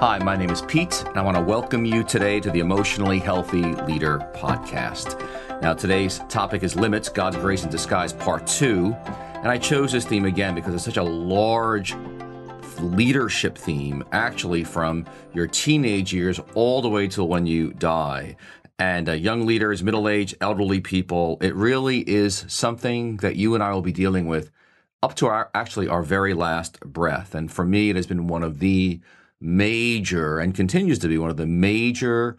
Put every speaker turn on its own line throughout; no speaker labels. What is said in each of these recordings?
Hi, my name is Pete, and I want to welcome you today to the Emotionally Healthy Leader podcast. Now, today's topic is Limits God's Grace in Disguise, Part 2. And I chose this theme again because it's such a large leadership theme, actually, from your teenage years all the way till when you die. And uh, young leaders, middle aged, elderly people, it really is something that you and I will be dealing with up to our actually our very last breath. And for me, it has been one of the major and continues to be one of the major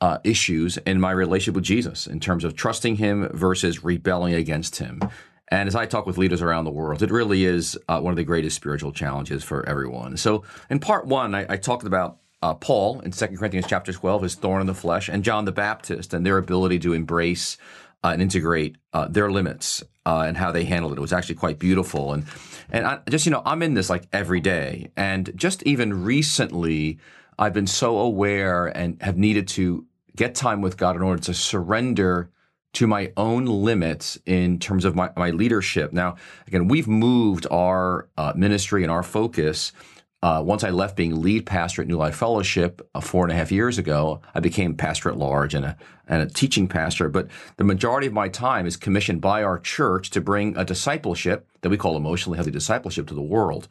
uh, issues in my relationship with Jesus in terms of trusting Him versus rebelling against Him. And as I talk with leaders around the world, it really is uh, one of the greatest spiritual challenges for everyone. So, in part one, I, I talked about uh, Paul in 2 Corinthians chapter 12, his thorn in the flesh, and John the Baptist and their ability to embrace uh, and integrate uh, their limits uh, and how they handled it. It was actually quite beautiful. And and I, just you know, I'm in this like every day, and just even recently, I've been so aware and have needed to get time with God in order to surrender to my own limits in terms of my, my leadership. Now, again, we've moved our uh, ministry and our focus. Uh, once I left being lead pastor at New Life Fellowship uh, four and a half years ago, I became pastor at large and a, and a teaching pastor. But the majority of my time is commissioned by our church to bring a discipleship that we call emotionally healthy discipleship to the world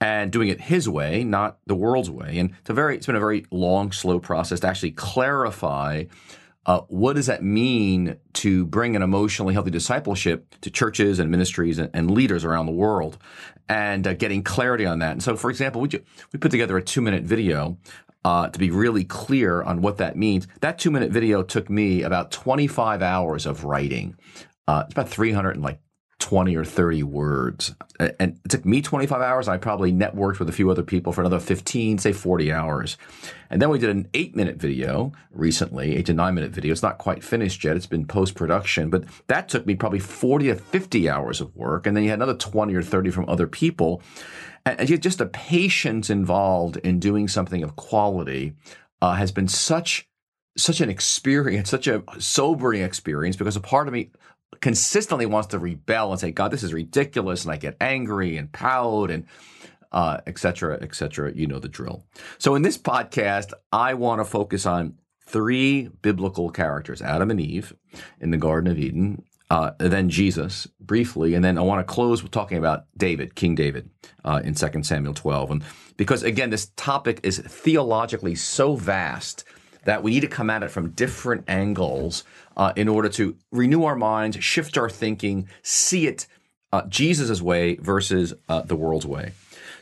and doing it his way, not the world's way. And it's a very, it's been a very long, slow process to actually clarify uh, what does that mean to bring an emotionally healthy discipleship to churches and ministries and, and leaders around the world, and uh, getting clarity on that? And so, for example, we we put together a two minute video uh, to be really clear on what that means. That two minute video took me about 25 hours of writing. Uh, it's about 300 and like 20 or 30 words. And it took me 25 hours. I probably networked with a few other people for another 15, say 40 hours. And then we did an eight minute video recently, eight to nine minute video. It's not quite finished yet. It's been post production, but that took me probably 40 to 50 hours of work. And then you had another 20 or 30 from other people. And just the patience involved in doing something of quality uh, has been such such an experience, such a sobering experience because a part of me consistently wants to rebel and say, God, this is ridiculous. And I get angry and pout and uh, et cetera, et cetera. You know the drill. So in this podcast, I want to focus on three biblical characters Adam and Eve in the Garden of Eden, uh, then Jesus briefly, and then I want to close with talking about David, King David, uh, in 2 Samuel 12. And because again, this topic is theologically so vast that we need to come at it from different angles uh, in order to renew our minds, shift our thinking, see it uh, Jesus' way versus uh, the world's way.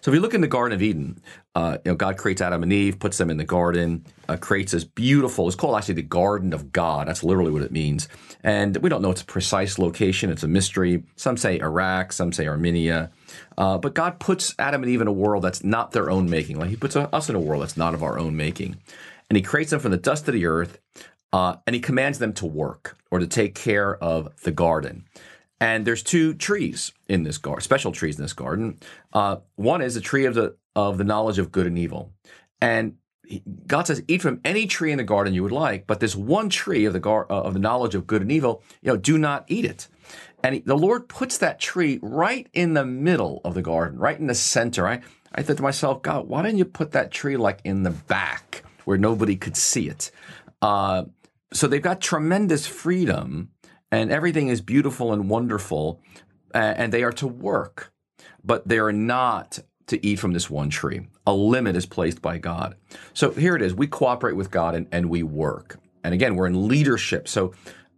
So if you look in the Garden of Eden, uh, you know God creates Adam and Eve, puts them in the garden, uh, creates this beautiful. It's called actually the Garden of God. That's literally what it means, and we don't know its precise location. It's a mystery. Some say Iraq, some say Armenia, uh, but God puts Adam and Eve in a world that's not their own making. Like He puts us in a world that's not of our own making, and He creates them from the dust of the earth uh, and he commands them to work or to take care of the garden. And there's two trees in this garden, special trees in this garden. Uh, one is the tree of the of the knowledge of good and evil, and God says, "Eat from any tree in the garden you would like, but this one tree of the gar- uh, of the knowledge of good and evil, you know, do not eat it." And he, the Lord puts that tree right in the middle of the garden, right in the center. I I thought to myself, God, why didn't you put that tree like in the back where nobody could see it? Uh, so they've got tremendous freedom and everything is beautiful and wonderful and they are to work but they are not to eat from this one tree. A limit is placed by god. So here it is. We cooperate with god and, and we work. And again we're in leadership. So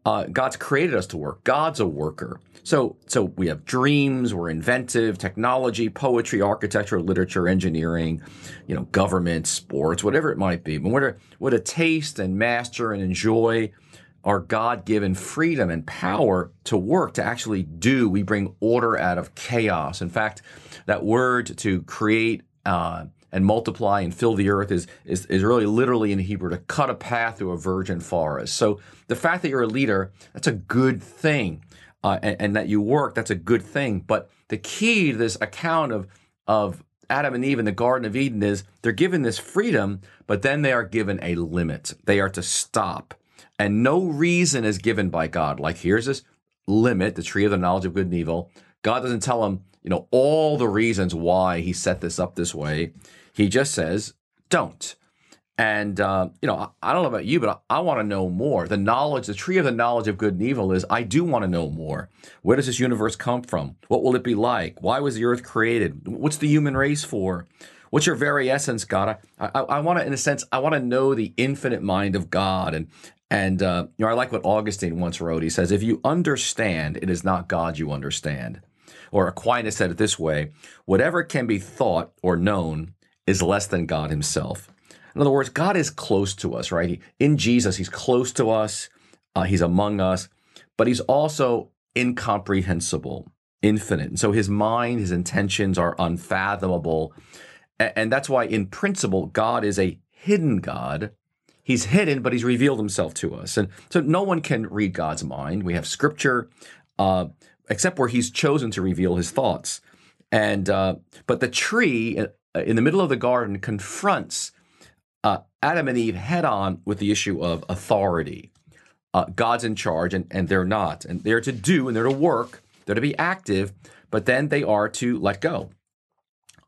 uh, god's created us to work. God's a worker so, so we have dreams, we're inventive, technology, poetry, architecture, literature, engineering, you know, government, sports, whatever it might be. But what a, to, we're taste and master and enjoy our God given freedom and power to work, to actually do. We bring order out of chaos. In fact, that word to create, uh, and multiply and fill the earth is, is, is really literally in Hebrew to cut a path through a virgin forest. So the fact that you're a leader, that's a good thing uh, and, and, that you work, that's a good thing. But the key to this account of of Adam and Eve in the Garden of Eden is they're given this freedom, but then they are given a limit. They are to stop. And no reason is given by God. Like, here's this limit, the tree of the knowledge of good and evil. God doesn't tell them, you know, all the reasons why he set this up this way. He just says, don't. And, uh, you know, I, I, don't know about you, but I, I want to know more. The knowledge, the tree of the knowledge of good and evil is I do want to know more. Where does this universe come from? What will it be like? Why was the earth created? What's the human race for? What's your very essence, God? I, I, I want to, in a sense, I want to know the infinite mind of God. And, and uh, you know, I like what Augustine once wrote. He says, if you understand, it is not God you understand. Or Aquinas said it this way whatever can be thought or known is less than God himself. In other words, God is close to us, right? In Jesus, He's close to us, uh, He's among us, but He's also incomprehensible, infinite. And so His mind, His intentions are unfathomable. And, that's why, in principle, God is a hidden God. He's hidden, but He's revealed Himself to us. And so no one can read God's mind. We have scripture, uh, except where He's chosen to reveal His thoughts. And uh, but the tree uh, in the middle of the garden confronts uh, Adam and Eve head on with the issue of authority. Uh, God's in charge, and, and they're not. And they're to do and they're to work, they're to be active, but then they are to let go.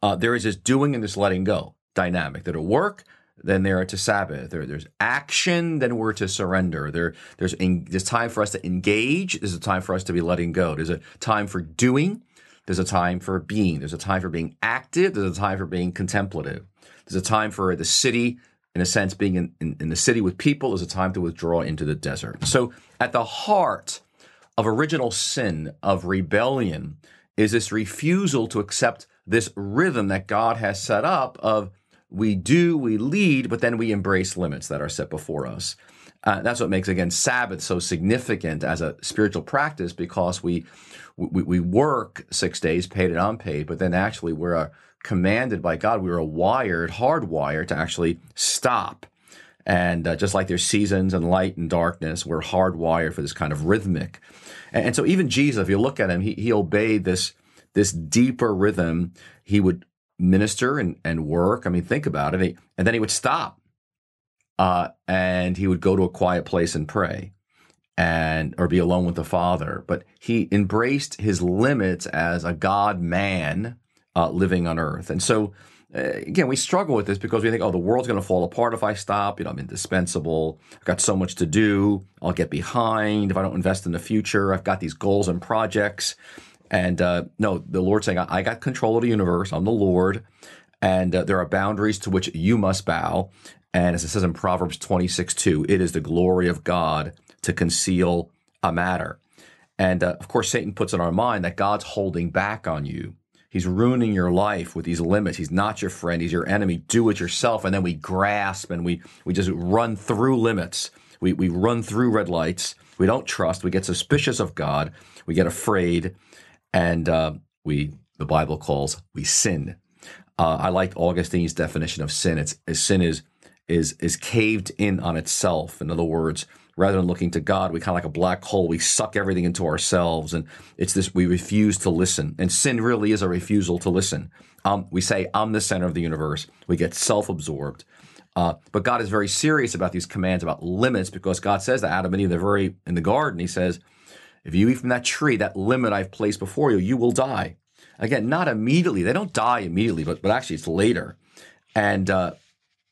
Uh, there is this doing and this letting go dynamic. They're to work, then they're to Sabbath. There, there's action, then we're to surrender. There, there's, in, there's time for us to engage. There's a time for us to be letting go. There's a time for doing. There's a time for being. There's a time for being active. There's a time for being contemplative. There's a time for the city, in a sense, being in, in, in the city with people. There's a time to withdraw into the desert. So at the heart of original sin, of rebellion, is this refusal to accept this rhythm that God has set up of we do, we lead, but then we embrace limits that are set before us. Uh, that's what makes again Sabbath so significant as a spiritual practice because we we, we work six days, paid and unpaid, but then actually we're a, commanded by God. We were wired, hardwired to actually stop. And uh, just like there's seasons and light and darkness, we're hardwired for this kind of rhythmic. And, and so even Jesus, if you look at him, he, he obeyed this this deeper rhythm. He would minister and, and work. I mean, think about it. And then he would stop uh, and he would go to a quiet place and pray and or be alone with the father but he embraced his limits as a god man uh, living on earth. And so uh, again we struggle with this because we think oh the world's going to fall apart if i stop. You know i'm indispensable. I've got so much to do. I'll get behind. If i don't invest in the future i've got these goals and projects. And uh, no the lord's saying I, got control of the universe. I'm the lord. And uh, there are boundaries to which you must bow. And as it says in Proverbs 26 2, it is the glory of God to conceal a matter. And uh, of course, Satan puts in our mind that God's holding back on you. He's ruining your life with these limits. He's not your friend. He's your enemy. Do it yourself. And then we grasp and we, we just run through limits. We, we run through red lights. We don't trust. We get suspicious of God. We get afraid. And uh, we, the Bible calls, we sin. Uh, I like Augustine's definition of sin. It's sin is is is caved in on itself. In other words, rather than looking to God, we kind of like a black hole. We suck everything into ourselves, and it's this. We refuse to listen, and sin really is a refusal to listen. Um, we say, "I'm the center of the universe." We get self-absorbed. Uh, but God is very serious about these commands about limits because God says to Adam and Eve, the very in the garden, He says, "If you eat from that tree, that limit I've placed before you, you will die." Again, not immediately. They don't die immediately, but but actually, it's later. And uh,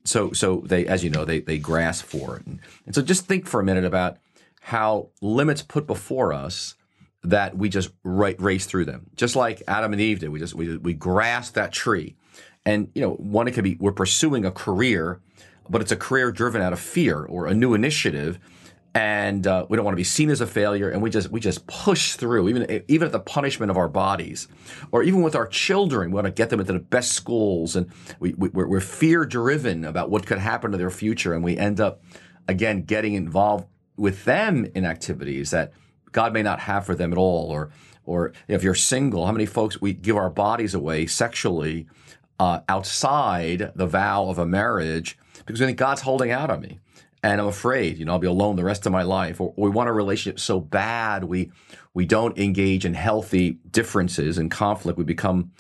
so so they as you know they they grasp for it. And, and, so just think for a minute about how limits put before us that we just race through them. Just like adam and eve did. We just we, we grasp that tree. And you know one it could be we're pursuing a career but it's a career driven out of fear or a new initiative and uh, we don't want to be seen as a failure and we just we just push through even even at the punishment of our bodies or even with our children. We want to get them into the best schools and we, we we're, fear driven about what could happen to their future and we end up again getting involved with them in activities that God may not have for them at all or or if you're single how many folks we give our bodies away sexually uh, outside the vow of a marriage because we think God's holding out on me and I'm afraid, you know, I'll be alone the rest of my life. Or, we want a relationship so bad we we don't engage in healthy differences and conflict. We become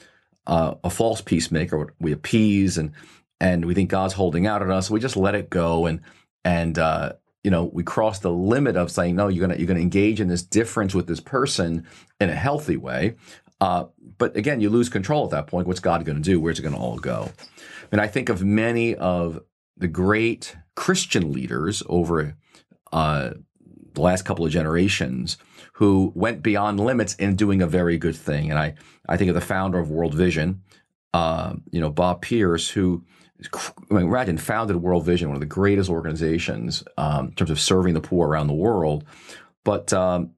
uh, a false peacemaker. We appease and and we think God's holding out on us. We just let it go and and uh, you know we cross the limit of saying no. You're gonna you're gonna engage in this difference with this person in a healthy way. Uh, but again, you lose control at that point. What's God going to do? Where's it going to all go? And I think of many of the great Christian leaders over uh, the last couple of generations who went beyond limits in doing a very good thing. And I, I think of the founder of World Vision, uh, you know, Bob Pierce, who I mean, founded World Vision, one of the greatest organizations um, in terms of serving the poor around the world. But um,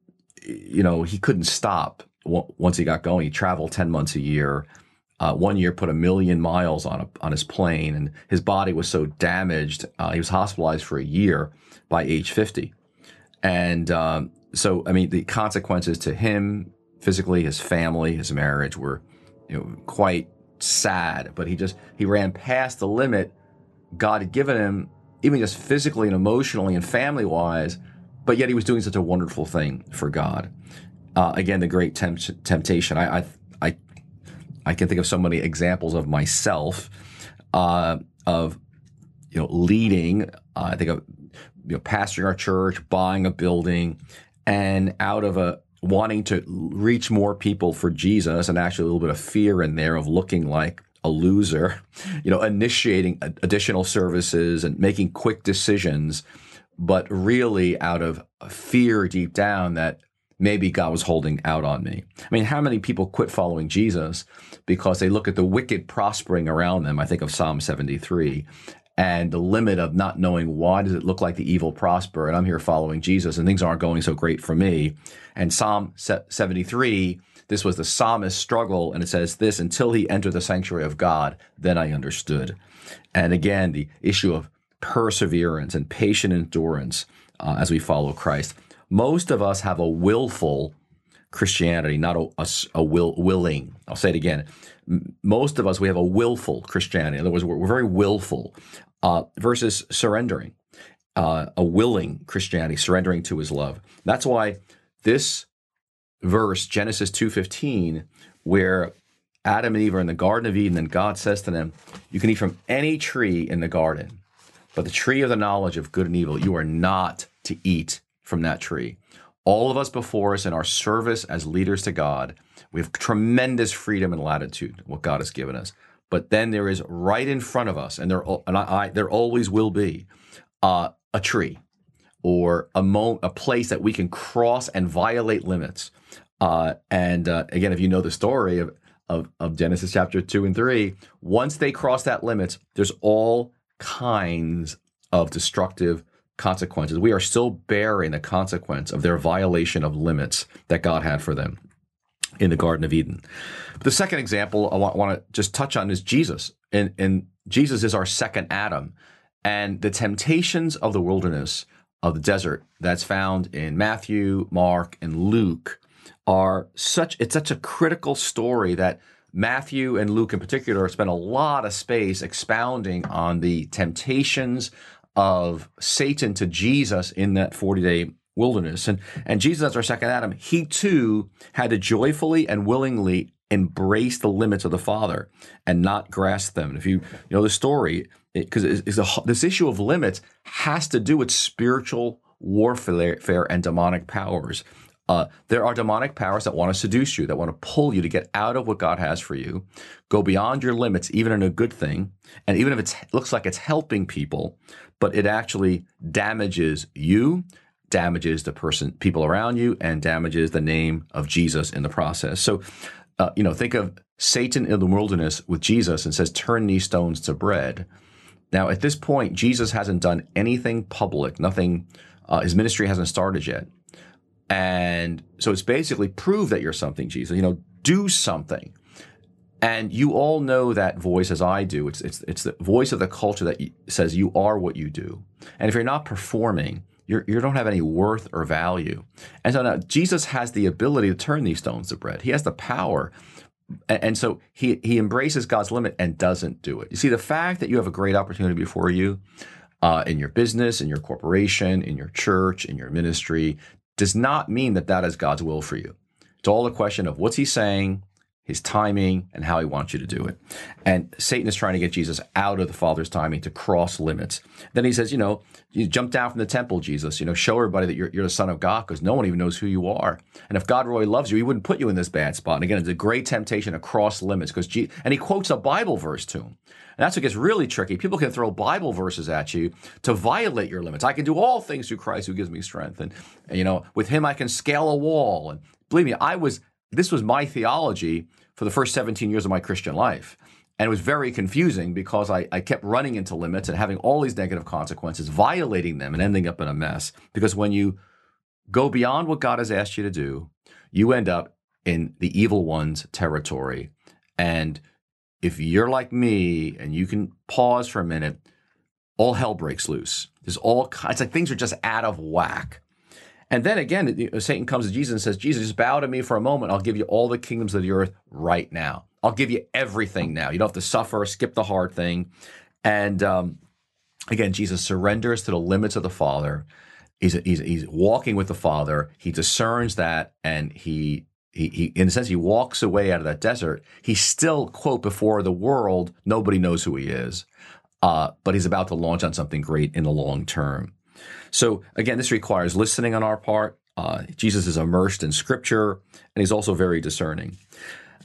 you know, he couldn't stop once he got going. He traveled ten months a year. Uh, one year, put a million miles on a, on his plane, and his body was so damaged, uh, he was hospitalized for a year by age fifty. And um, so, I mean, the consequences to him physically, his family, his marriage were, you know, quite sad, but he just he ran past the limit God had given him, even just physically and emotionally and family wise. But yet he was doing such a wonderful thing for God. Uh, again, the great temp- temptation. I, I, I can think of so many examples of myself uh, of you know leading. Uh, I think of you know pastoring our church, buying a building, and out of a wanting to reach more people for Jesus and actually a little bit of fear in there of looking like a loser, you know, initiating additional services and making quick decisions, but really out of fear deep down that maybe God was holding out on me. I mean, how many people quit following Jesus because they look at the wicked prospering around them? I think of Psalm 73 and the limit of not knowing why does it look like the evil prosper and I'm here following Jesus and things aren't going so great for me. And Psalm 73, this was the psalmist's struggle and it says this until he entered the sanctuary of God, then I understood. And again, the issue of perseverance and patient endurance uh, as we follow Christ. Most of us have a willful Christianity, not a, a, a will, willing. I'll say it again most of us, we have a willful Christianity. In other words, we're, we're very willful uh, versus surrendering, uh, a willing Christianity, surrendering to his love. That's why this verse, Genesis 2.15, where Adam and Eve are in the Garden of Eden, and God says to them, You can eat from any tree in the garden, but the tree of the knowledge of good and evil, you are not to eat from that tree. All of us before us in our service as leaders to God we have tremendous freedom and latitude, what God has given us. But then there is right in front of us, and there and I, I there always will be uh, a tree or a mo- a place that we can cross and violate limits. Uh, and uh, again, if you know the story of, of, of Genesis chapter two and three, once they cross that limit, there's all kinds of destructive consequences. We are still bearing the consequence of their violation of limits that God had for them in the Garden of Eden. The second example I want, want to just touch on is Jesus. And, and Jesus is our second Adam. And the temptations of the wilderness, of the desert, that's found in Matthew, Mark, and Luke are such, it's such a critical story that Matthew and Luke in particular spend a lot of space expounding on the temptations of Satan to Jesus in that 40 day wilderness. And, and Jesus, as our second Adam, he too had to joyfully and willingly embrace the limits of the Father and not grasp them. And if you, you know the story, because this issue of limits has to do with spiritual warfare and demonic powers. Uh, there are demonic powers that want to seduce you, that want to pull you to get out of what God has for you, go beyond your limits, even in a good thing. And even if it looks like it's helping people, but it actually damages you, damages the person, people around you, and damages the name of Jesus in the process. So, uh, you know, think of Satan in the wilderness with Jesus and says, "Turn these stones to bread." Now, at this point, Jesus hasn't done anything public. Nothing. Uh, his ministry hasn't started yet, and so it's basically prove that you're something, Jesus. You know, do something. And you all know that voice as I do. It's it's it's the voice of the culture that says you are what you do. And if you're not performing, you're, you don't have any worth or value. And so now Jesus has the ability to turn these stones to bread. He has the power. And, and so he, he embraces God's limit and doesn't do it. You see, the fact that you have a great opportunity before you uh, in your business, in your corporation, in your church, in your ministry, does not mean that that is God's will for you. It's all a question of what's he saying his timing, and how he wants you to do it. And Satan is trying to get Jesus out of the Father's timing to cross limits. Then he says, you know, you jump down from the temple, Jesus, you know, show everybody that you're, you're the Son of God because no one even knows who you are. And if God really loves you, he wouldn't put you in this bad spot. And again, it's a great temptation to cross limits because, and he quotes a Bible verse to him. And that's what gets really tricky. People can throw Bible verses at you to violate your limits. I can do all things through Christ who gives me strength. And, and you know, with him, I can scale a wall. And believe me, I was, this was my theology for the first 17 years of my Christian life. And it was very confusing because I, I, kept running into limits and having all these negative consequences, violating them and ending up in a mess. Because when you go beyond what God has asked you to do, you end up in the evil one's territory. And if you're like me and you can pause for a minute, all hell breaks loose. There's all kinds, like things are just out of whack. And then again, Satan comes to Jesus and says, Jesus, just bow to me for a moment. I'll give you all the kingdoms of the earth right now. I'll give you everything now. You don't have to suffer, skip the hard thing. And um, again, Jesus surrenders to the limits of the Father. He's, he's, he's walking with the Father. He discerns that and he he, he, in a sense, he walks away out of that desert. He's still, quote, before the world, nobody knows who he is, uh, but he's about to launch on something great in the long term. So, again, this requires listening on our part. Uh, Jesus is immersed in scripture, and he's also very discerning.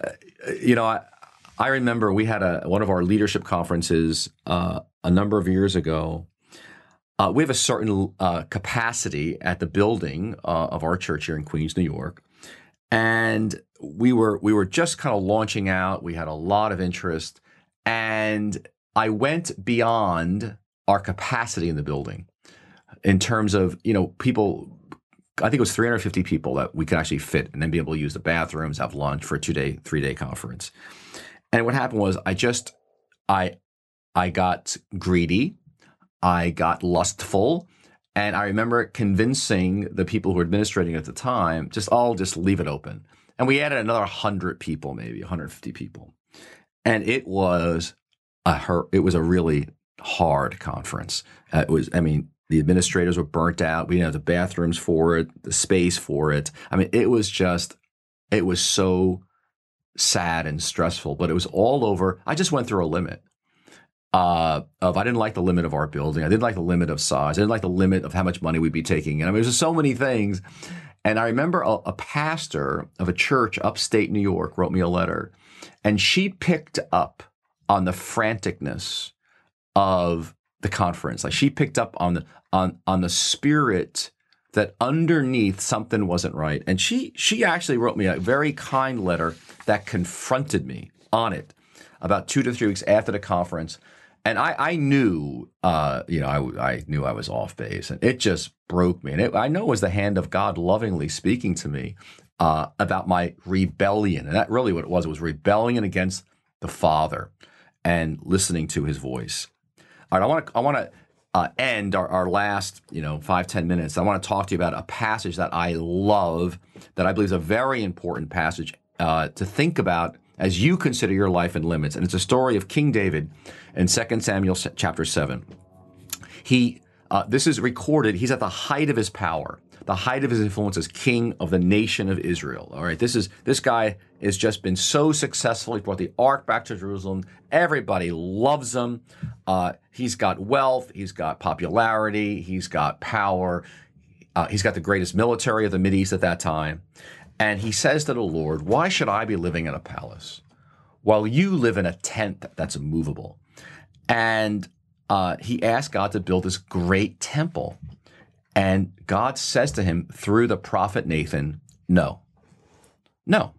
Uh, you know, I, I, remember we had a, one of our leadership conferences uh, a number of years ago. Uh, we have a certain uh, capacity at the building uh, of our church here in Queens, New York and we were we were just kind of launching out. We had a lot of interest, and I went beyond our capacity in the building in terms of you know people. I think it was 350 people that we could actually fit, and then be able to use the bathrooms, have lunch for a two day, three day conference. And what happened was, I just I I got greedy, I got lustful, and I remember convincing the people who were administrating at the time, just all just leave it open. And we added another 100 people, maybe 150 people. And it was a her it was a really hard conference. Uh, it was, I mean, the administrators were burnt out. We didn't have the bathrooms for it, the space for it. I mean, it was just, it was so sad and stressful, but it was all over. I just went through a limit uh, of I didn't like the limit of our building. I didn't like the limit of size. I didn't like the limit of how much money we'd be taking. And I mean, there's so many things. And I remember a, a pastor of a church upstate New York wrote me a letter, and she picked up on the franticness of the conference. Like she picked up on the on on the spirit that underneath something wasn't right. And she she actually wrote me a very kind letter that confronted me on it about two to three weeks after the conference and I, I knew, uh, you know, I, I knew I was off base, and it just broke me. And it, I know it was the hand of God lovingly speaking to me uh, about my rebellion, and that really what it was. It was rebellion against the Father and listening to His voice. All right, I want to, I want to uh, end our, our last, you know, five ten minutes. I want to talk to you about a passage that I love, that I believe is a very important passage uh, to think about as you consider your life and limits. And it's a story of King David in 2 Samuel chapter 7. He, uh, this is recorded, he's at the height of his power, the height of his influence as king of the nation of Israel. All right, this is, this guy has just been so successful. He brought the ark back to Jerusalem. Everybody loves him. Uh, he's got wealth, he's got popularity, he's got power. Uh, he's got the greatest military of the Mideast at that time. And he says to the Lord, Why should I be living in a palace while you live in a tent that's immovable? And uh, he asked God to build this great temple. And God says to him through the prophet Nathan, No, no,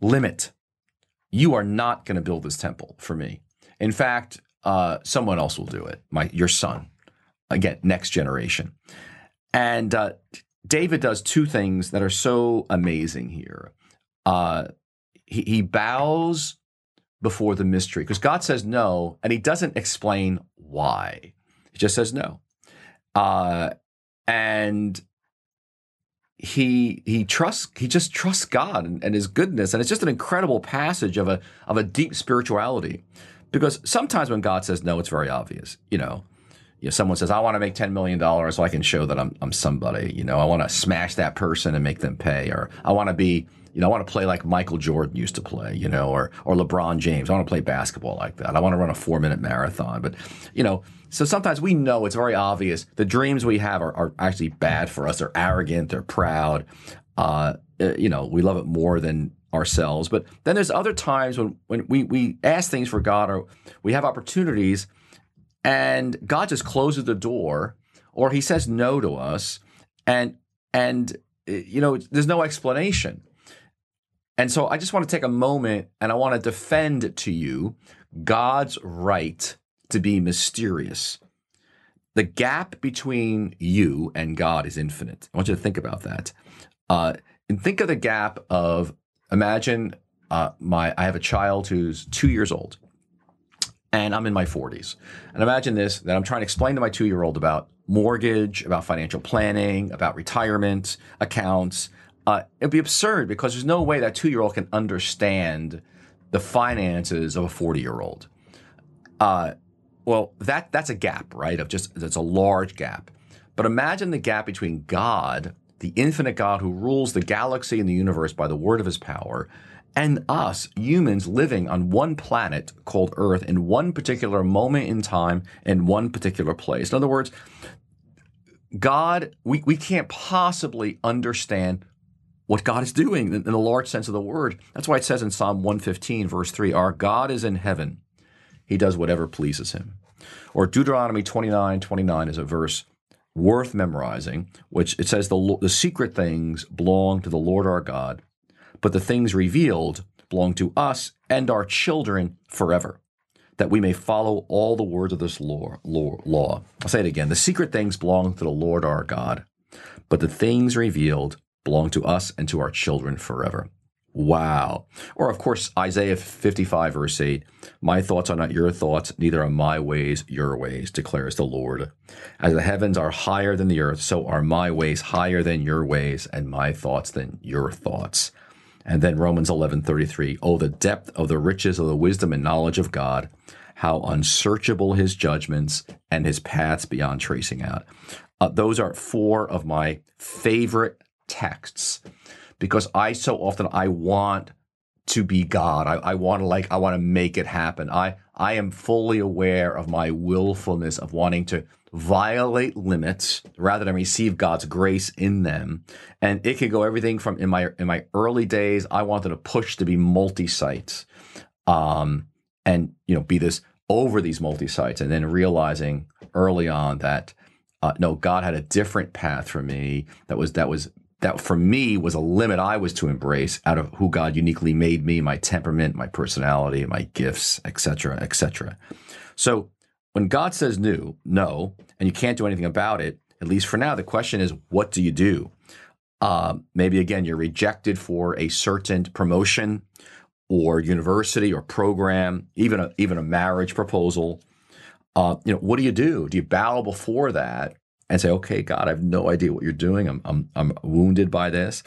limit. You are not going to build this temple for me. In fact, uh, someone else will do it, my, your son. Again, next generation. And uh, David does two things that are so amazing here. Uh, he, he bows before the mystery because God says no, and he doesn't explain why. He just says no. Uh, and he he trusts he just trusts God and, and, his goodness and it's just an incredible passage of a of a deep spirituality because sometimes when God says no it's very obvious you know you know, someone says, I want to make $10 million so I can show that I'm, I'm somebody. You know, I want to smash that person and make them pay. Or I want to be, you know, I want to play like Michael Jordan used to play, you know, or, or LeBron James. I want to play basketball like that. I want to run a four minute marathon. But, you know, so sometimes we know it's very obvious the dreams we have are, are actually bad for us. They're arrogant, they're proud. Uh, uh you know, we love it more than ourselves. But then there's other times when, when we, we ask things for God or we have opportunities and God just closes the door or he says no to us and and you know there's no explanation. And so I just want to take a moment and I want to defend to you God's right to be mysterious. The gap between you and God is infinite. I want you to think about that. Uh, and think of the gap of imagine uh, my I have a child who's two years old and I'm in my 40s. And imagine this that I'm trying to explain to my two year old about mortgage, about financial planning, about retirement accounts. Uh, it'd be absurd because there's no way that two year old can understand the finances of a 40 year old. Uh, well, that that's a gap, right? Of just that's a large gap. But imagine the gap between God, the infinite God who rules the galaxy and the universe by the word of his power, and us, humans living on one planet called Earth in one particular moment in time in one particular place. In other words, God, we, we can't possibly understand what God is doing in, the large sense of the word. That's why it says in Psalm 115, verse 3, Our God is in heaven. He does whatever pleases him. Or Deuteronomy 29, 29 is a verse worth memorizing, which it says, the, the secret things belong to the Lord our God but the things revealed belong to us and our children forever, that we may follow all the words of this law. law. I'll say it again. The secret things belong to the Lord our God, but the things revealed belong to us and to our children forever. Wow. Or, of course, Isaiah 55, verse 8 My thoughts are not your thoughts, neither are my ways your ways, declares the Lord. As the heavens are higher than the earth, so are my ways higher than your ways, and my thoughts than your thoughts. And then Romans 11:33, "Oh the depth of the riches of the wisdom and knowledge of God, how unsearchable his judgments and his paths beyond tracing out." Uh, those are four of my favorite texts because I so often I want to be God. I, I want to like I want to make it happen. I I am fully aware of my willfulness of wanting to violate limits rather than receive God's grace in them. And it could go everything from in my in my early days, I wanted to push to be multi-sites. Um, and you know, be this over these multi-sites and then realizing early on that uh, no, God had a different path for me that was that was that for me was a limit I was to embrace out of who God uniquely made me, my temperament, my personality, my gifts, etc., etc. So when God says new, no, and you can't do anything about it, at least for now, the question is, what do you do? Uh, maybe again, you're rejected for a certain promotion or university or program, even a, even a marriage proposal. Uh, you know, what do you do? Do you bow before that and say, "Okay, God, I have no idea what you're doing. I'm I'm, I'm wounded by this,"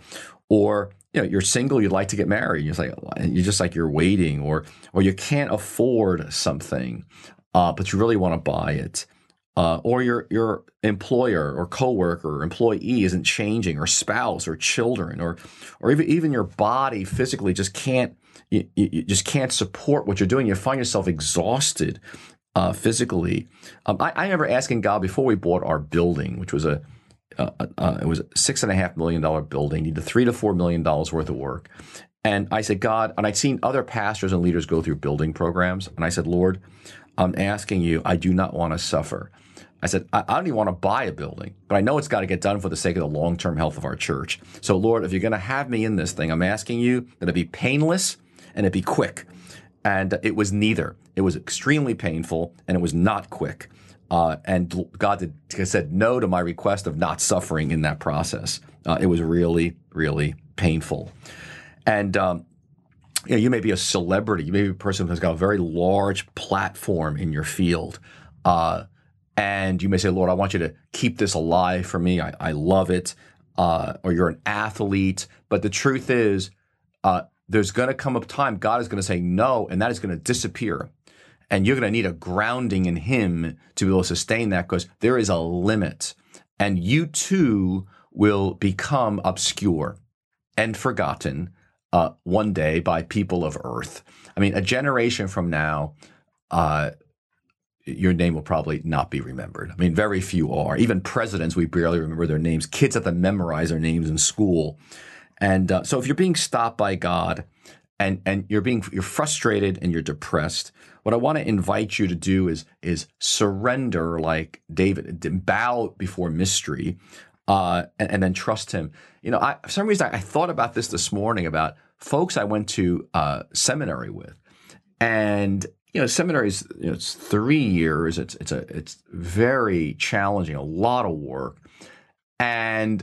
or you know, you're single, you'd like to get married. You're like, you're just like you're waiting, or or you can't afford something, uh, but you really want to buy it. Uh, or your your employer or coworker or employee isn't changing, or spouse or children, or or even even your body physically just can't you, you just can't support what you're doing. You find yourself exhausted uh, physically. Um, I, I, remember asking God before we bought our building, which was a uh, uh, it was a six and a half million dollar building, needed three to four million dollars worth of work. And I said, God, and I'd seen other pastors and leaders go through building programs, and I said, Lord, I'm asking you, I do not want to suffer. I said, I, I don't even want to buy a building, but I know it's got to get done for the sake of the long term health of our church. So, Lord, if you're going to have me in this thing, I'm asking you that it be painless and it be quick. And it was neither. It was extremely painful and it was not quick. Uh, and God did, said no to my request of not suffering in that process. Uh, it was really, really painful. And um, you, know, you may be a celebrity. You may be a person who's got a very large platform in your field. Uh, and you may say, Lord, I want you to keep this alive for me. I, I love it. Uh, or you're an athlete. But the truth is, uh, there's going to come a time God is going to say no, and that is going to disappear. And you're going to need a grounding in Him to be able to sustain that because there is a limit. And you too will become obscure and forgotten uh, one day by people of earth. I mean, a generation from now, uh, your name will probably not be remembered. I mean, very few are. Even presidents, we barely remember their names. Kids have to memorize their names in school. And uh, so if you're being stopped by God and, and you're being, you're frustrated and you're depressed, what I want to invite you to do is, is surrender like David, bow before mystery, uh, and, and, then trust him. You know, I, for some reason, I, I, thought about this this morning about folks I went to uh, seminary with. And you know, seminaries, you know, it's three years. It's it's a it's very challenging, a lot of work, and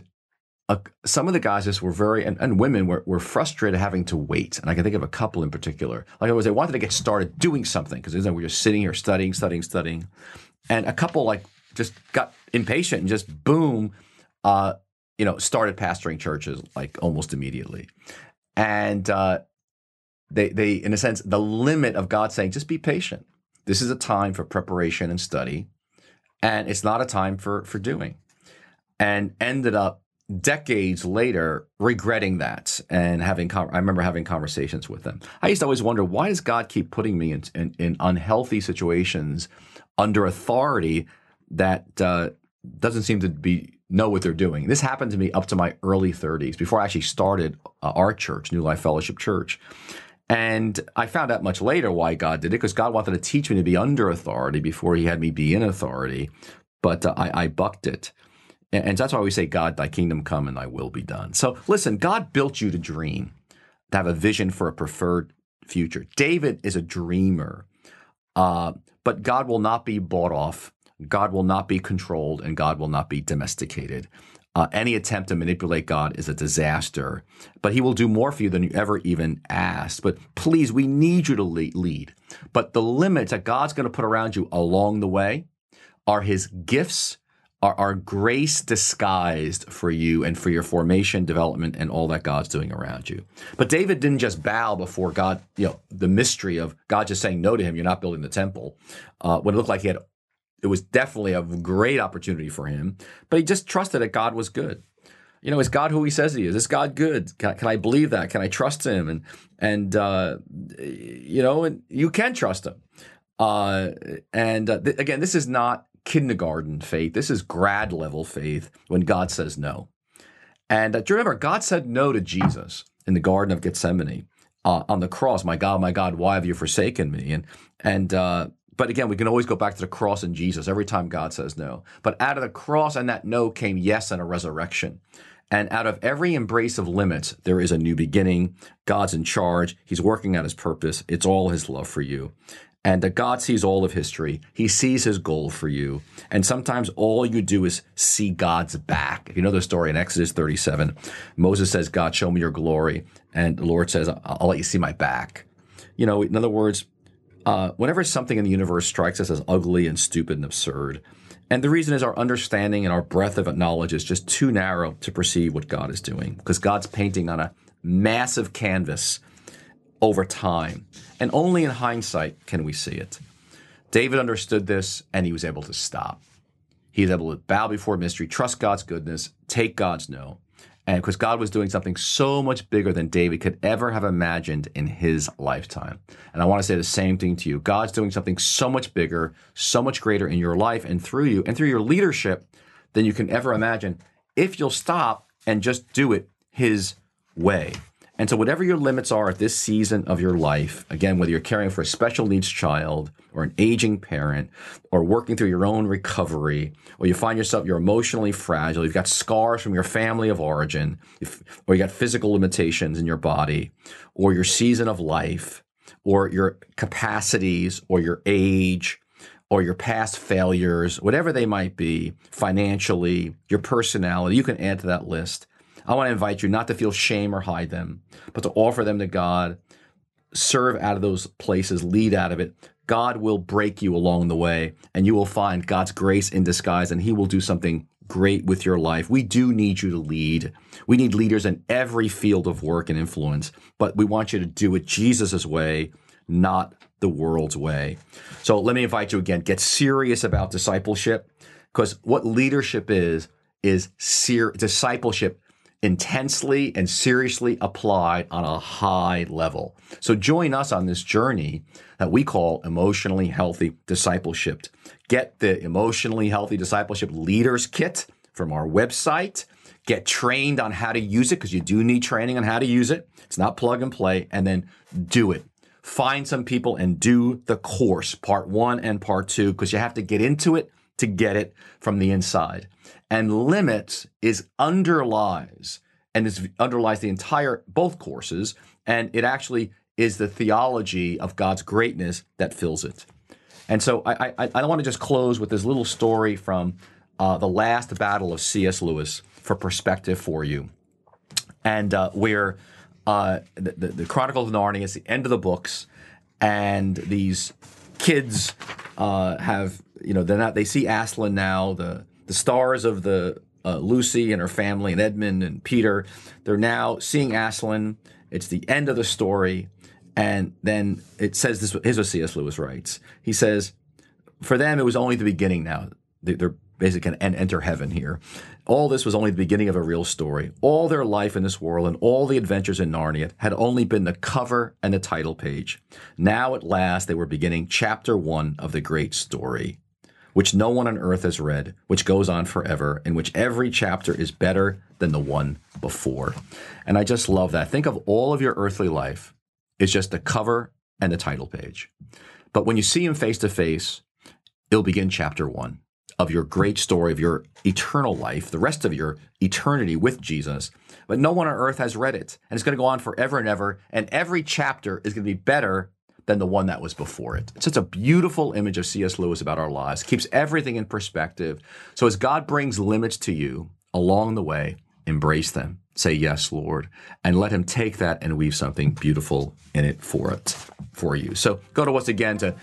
uh, some of the guys just were very and, and women were, were frustrated having to wait. And I can think of a couple in particular. Like it was, they wanted to get started doing something because we were just sitting here studying, studying, studying, and a couple like just got impatient and just boom, uh, you know, started pastoring churches like almost immediately, and. Uh, they, they, in a sense, the limit of God saying, just be patient. This is a time for preparation and study, and it's not a time for, for doing. And ended up decades later regretting that and having, I remember having conversations with them. I used to always wonder, why does God keep putting me in, in, in unhealthy situations under authority that uh, doesn't seem to be know what they're doing. This happened to me up to my early 30s before I actually started uh, our church, New Life Fellowship Church. And I found out much later why God did it because God wanted to teach me to be under authority before he had me be in authority. But uh, I, I, bucked it. And, that's why we say, God, thy kingdom come and thy will be done. So listen, God built you to dream, to have a vision for a preferred future. David is a dreamer, uh, but God will not be bought off. God will not be controlled and God will not be domesticated. Uh, any attempt to manipulate God is a disaster, but He will do more for you than you ever even asked. But please, we need you to lead. But the limits that God's going to put around you along the way are His gifts, are, are grace disguised for you and for your formation, development, and all that God's doing around you. But David didn't just bow before God, you know, the mystery of God just saying no to him, you're not building the temple, uh, when it looked like he had it was definitely a great opportunity for him, but he just trusted that God was good. You know, is God who He says He is? Is God good? Can, can I believe that? Can I trust Him? And and uh, you know, and you can trust Him. Uh, and uh, th- again, this is not kindergarten faith. This is grad level faith when God says no. And uh, do you remember God said no to Jesus in the Garden of Gethsemane uh, on the cross? My God, my God, why have you forsaken me? And and uh, but again, we can always go back to the cross and Jesus every time God says no. But out of the cross and that no came yes and a resurrection. And out of every embrace of limits, there is a new beginning. God's in charge. He's working out his purpose. It's all his love for you. And that God sees all of history. He sees his goal for you. And sometimes all you do is see God's back. If you know the story in Exodus 37, Moses says, God, show me your glory. And the Lord says, I'll let you see my back. You know, in other words, uh, whenever something in the universe strikes us as ugly and stupid and absurd, and the reason is our understanding and our breadth of knowledge is just too narrow to perceive what God is doing because God's painting on a massive canvas over time. And only in hindsight can we see it. David understood this and he was able to stop. He was able to bow before mystery, trust God's goodness, take God's no, and because God was doing something so much bigger than David could ever have imagined in his lifetime. And I want to say the same thing to you. God's doing something so much bigger, so much greater in your life and through you and through your leadership than you can ever imagine if you'll stop and just do it his way. And so, whatever your limits are at this season of your life, again, whether you're caring for a special needs child or an aging parent or working through your own recovery, or you find yourself, you're emotionally fragile, you've got scars from your family of origin, or you got physical limitations in your body, or your season of life, or your capacities, or your age, or your past failures, whatever they might be, financially, your personality, you can add to that list I want to invite you not to feel shame or hide them, but to offer them to God, serve out of those places, lead out of it. God will break you along the way, and you will find God's grace in disguise, and He will do something great with your life. We do need you to lead. We need leaders in every field of work and influence, but we want you to do it Jesus' way, not the world's way. So let me invite you again, get serious about discipleship because what leadership is, is ser- discipleship intensely and seriously applied on a high level. So join us on this journey that we call emotionally healthy discipleship. Get the emotionally healthy discipleship leaders kit from our website. Get trained on how to use it because you do need training on how to use it. It's not plug and play, and then do it. Find some people and do the course, part one and part two, because you have to get into it to get it from the inside. And limits is underlies and it underlies the entire both courses, and it actually is the theology of God's greatness that fills it. And so I, I, I want to just close with this little story from uh, the last battle of C.S. Lewis for perspective for you, and uh, where uh, the, the, the Chronicles of Narnia is the end of the books, and these kids uh, have you know they're not they see Aslan now the the stars of the uh, Lucy and her family and Edmund and Peter they're now seeing Aslan. It's the end of the story, and then it says this. Here's what C.S. Lewis writes. He says, "For them, it was only the beginning. Now they're basically going to enter heaven here. All this was only the beginning of a real story. All their life in this world and all the adventures in Narnia had only been the cover and the title page. Now, at last, they were beginning chapter one of the great story, which no one on earth has read, which goes on forever, in which every chapter is better than the one before. And I just love that. Think of all of your earthly life is just the cover and the title page. But when you see him face to face, it'll begin chapter one of your great story of your eternal life, the rest of your eternity with Jesus. But no one on earth has read it. And it's going to go on forever and ever. And every chapter is going to be better than the one that was before it. It's such a beautiful image of C.S. Lewis about our lives, keeps everything in perspective. So as God brings limits to you along the way, embrace them. Say yes, Lord, and let him take that and weave something beautiful in it for it for you. So go to us again to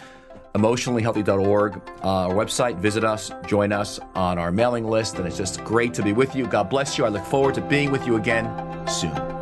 emotionallyhealthy.org, uh, our website. Visit us, join us on our mailing list, and it's just great to be with you. God bless you. I look forward to being with you again soon.